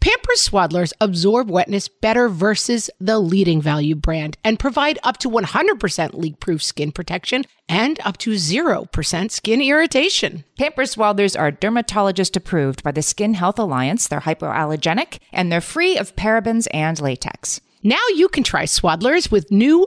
Pampers Swaddlers absorb wetness better versus the leading value brand and provide up to 100% leak proof skin protection and up to 0% skin irritation. Pampers Swaddlers are dermatologist approved by the Skin Health Alliance. They're hypoallergenic and they're free of parabens and latex. Now you can try Swaddlers with new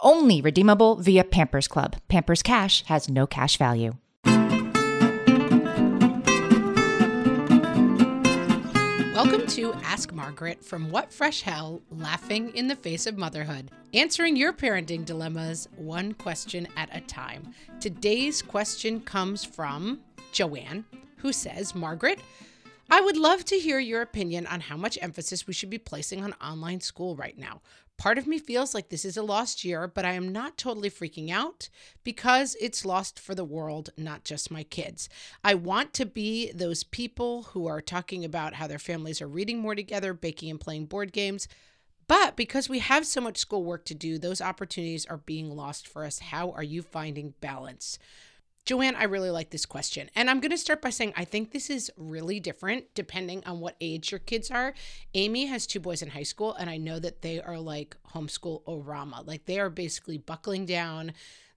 Only redeemable via Pampers Club. Pampers Cash has no cash value. Welcome to Ask Margaret from What Fresh Hell Laughing in the Face of Motherhood, answering your parenting dilemmas one question at a time. Today's question comes from Joanne, who says, Margaret, I would love to hear your opinion on how much emphasis we should be placing on online school right now. Part of me feels like this is a lost year, but I am not totally freaking out because it's lost for the world, not just my kids. I want to be those people who are talking about how their families are reading more together, baking and playing board games. But because we have so much schoolwork to do, those opportunities are being lost for us. How are you finding balance? Joanne, I really like this question. And I'm going to start by saying I think this is really different depending on what age your kids are. Amy has two boys in high school, and I know that they are like homeschool orama. Like they are basically buckling down.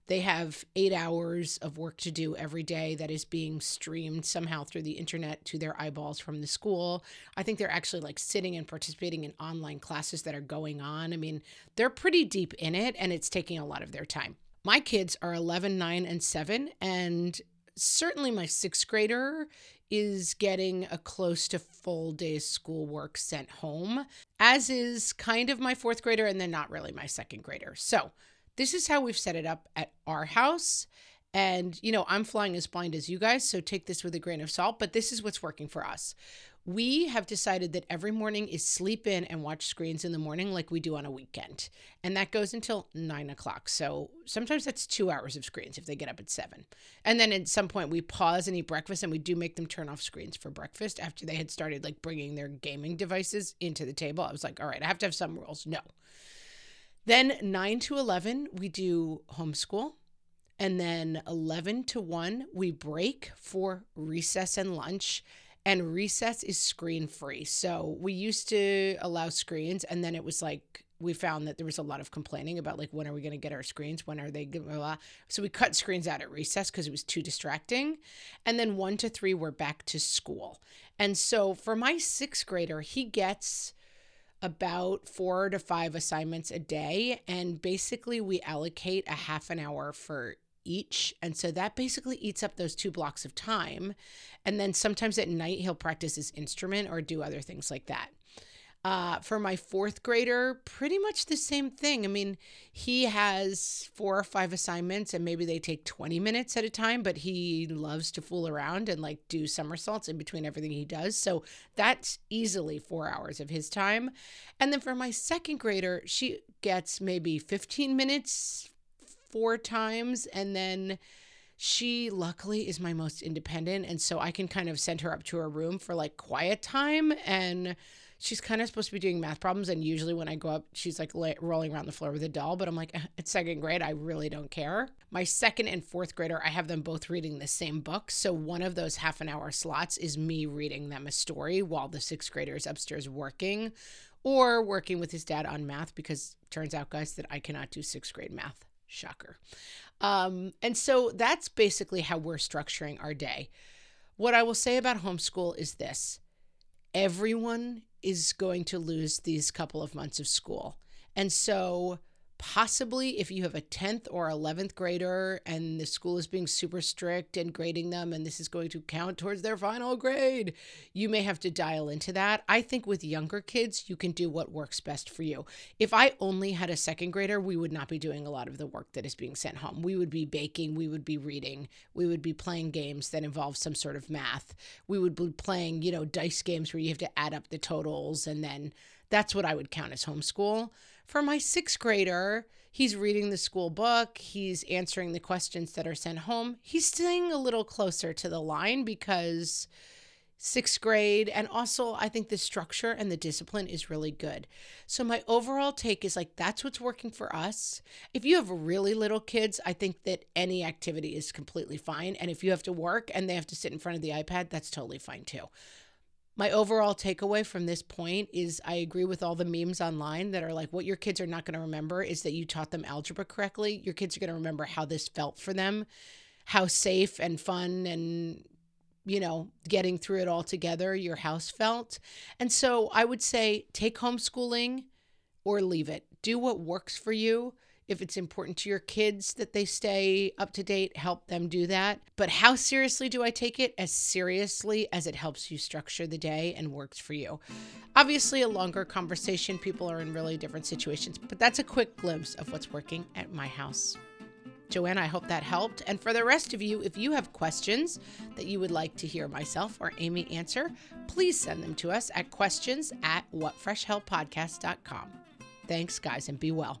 They have eight hours of work to do every day that is being streamed somehow through the internet to their eyeballs from the school. I think they're actually like sitting and participating in online classes that are going on. I mean, they're pretty deep in it, and it's taking a lot of their time my kids are 11, 9, and 7. And certainly my sixth grader is getting a close to full day's schoolwork sent home, as is kind of my fourth grader, and then not really my second grader. So, this is how we've set it up at our house. And, you know, I'm flying as blind as you guys, so take this with a grain of salt, but this is what's working for us we have decided that every morning is sleep in and watch screens in the morning like we do on a weekend. And that goes until nine o'clock. So sometimes that's two hours of screens if they get up at seven. And then at some point we pause and eat breakfast and we do make them turn off screens for breakfast after they had started like bringing their gaming devices into the table. I was like, all right, I have to have some rules. No. Then 9 to 11, we do homeschool. And then 11 to 1, we break for recess and lunch and recess is screen free. So we used to allow screens, and then it was like we found that there was a lot of complaining about like when are we going to get our screens when are they blah, blah. so we cut screens out at recess because it was too distracting and then one to three we're back to school and so for my sixth grader he gets about four to five assignments a day and basically we allocate a half an hour for each. And so that basically eats up those two blocks of time. And then sometimes at night, he'll practice his instrument or do other things like that. Uh, for my fourth grader, pretty much the same thing. I mean, he has four or five assignments and maybe they take 20 minutes at a time, but he loves to fool around and like do somersaults in between everything he does. So that's easily four hours of his time. And then for my second grader, she gets maybe 15 minutes, four times and then she luckily is my most independent and so I can kind of send her up to her room for like quiet time and she's kind of supposed to be doing math problems and usually when I go up she's like rolling around the floor with a doll but I'm like eh, it's second grade I really don't care. My second and fourth grader I have them both reading the same book so one of those half an hour slots is me reading them a story while the sixth grader is upstairs working or working with his dad on math because turns out guys that I cannot do sixth grade math. Shocker. Um, and so that's basically how we're structuring our day. What I will say about homeschool is this everyone is going to lose these couple of months of school. And so possibly if you have a 10th or 11th grader and the school is being super strict and grading them and this is going to count towards their final grade you may have to dial into that. I think with younger kids you can do what works best for you. If i only had a second grader we would not be doing a lot of the work that is being sent home. We would be baking we would be reading we would be playing games that involve some sort of math. We would be playing you know dice games where you have to add up the totals and then that's what i would count as homeschool. For my sixth grader, he's reading the school book, he's answering the questions that are sent home. He's staying a little closer to the line because sixth grade and also i think the structure and the discipline is really good. So my overall take is like that's what's working for us. If you have really little kids i think that any activity is completely fine. And if you have to work and they have to sit in front of the ipad that's totally fine too my overall takeaway from this point is I agree with all the memes online that are like, what your kids are not going to remember is that you taught them algebra correctly. Your kids are going to remember how this felt for them, how safe and fun and, you know, getting through it all together your house felt. And so I would say take homeschooling or leave it. Do what works for you if it's important to your kids that they stay up to date, help them do that. But how seriously do I take it? As seriously as it helps you structure the day and works for you. Obviously, a longer conversation, people are in really different situations, but that's a quick glimpse of what's working at my house. Joanne, I hope that helped. And for the rest of you, if you have questions that you would like to hear myself or Amy answer, please send them to us at questions at whatfreshhellpodcast.com. Thanks, guys, and be well.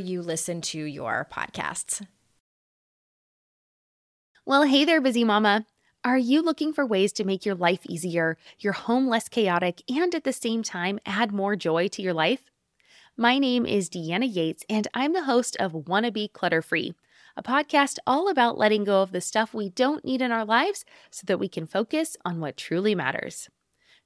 you listen to your podcasts. Well, hey there, busy mama. Are you looking for ways to make your life easier, your home less chaotic, and at the same time add more joy to your life? My name is Deanna Yates, and I'm the host of Wanna Be Clutter Free, a podcast all about letting go of the stuff we don't need in our lives so that we can focus on what truly matters.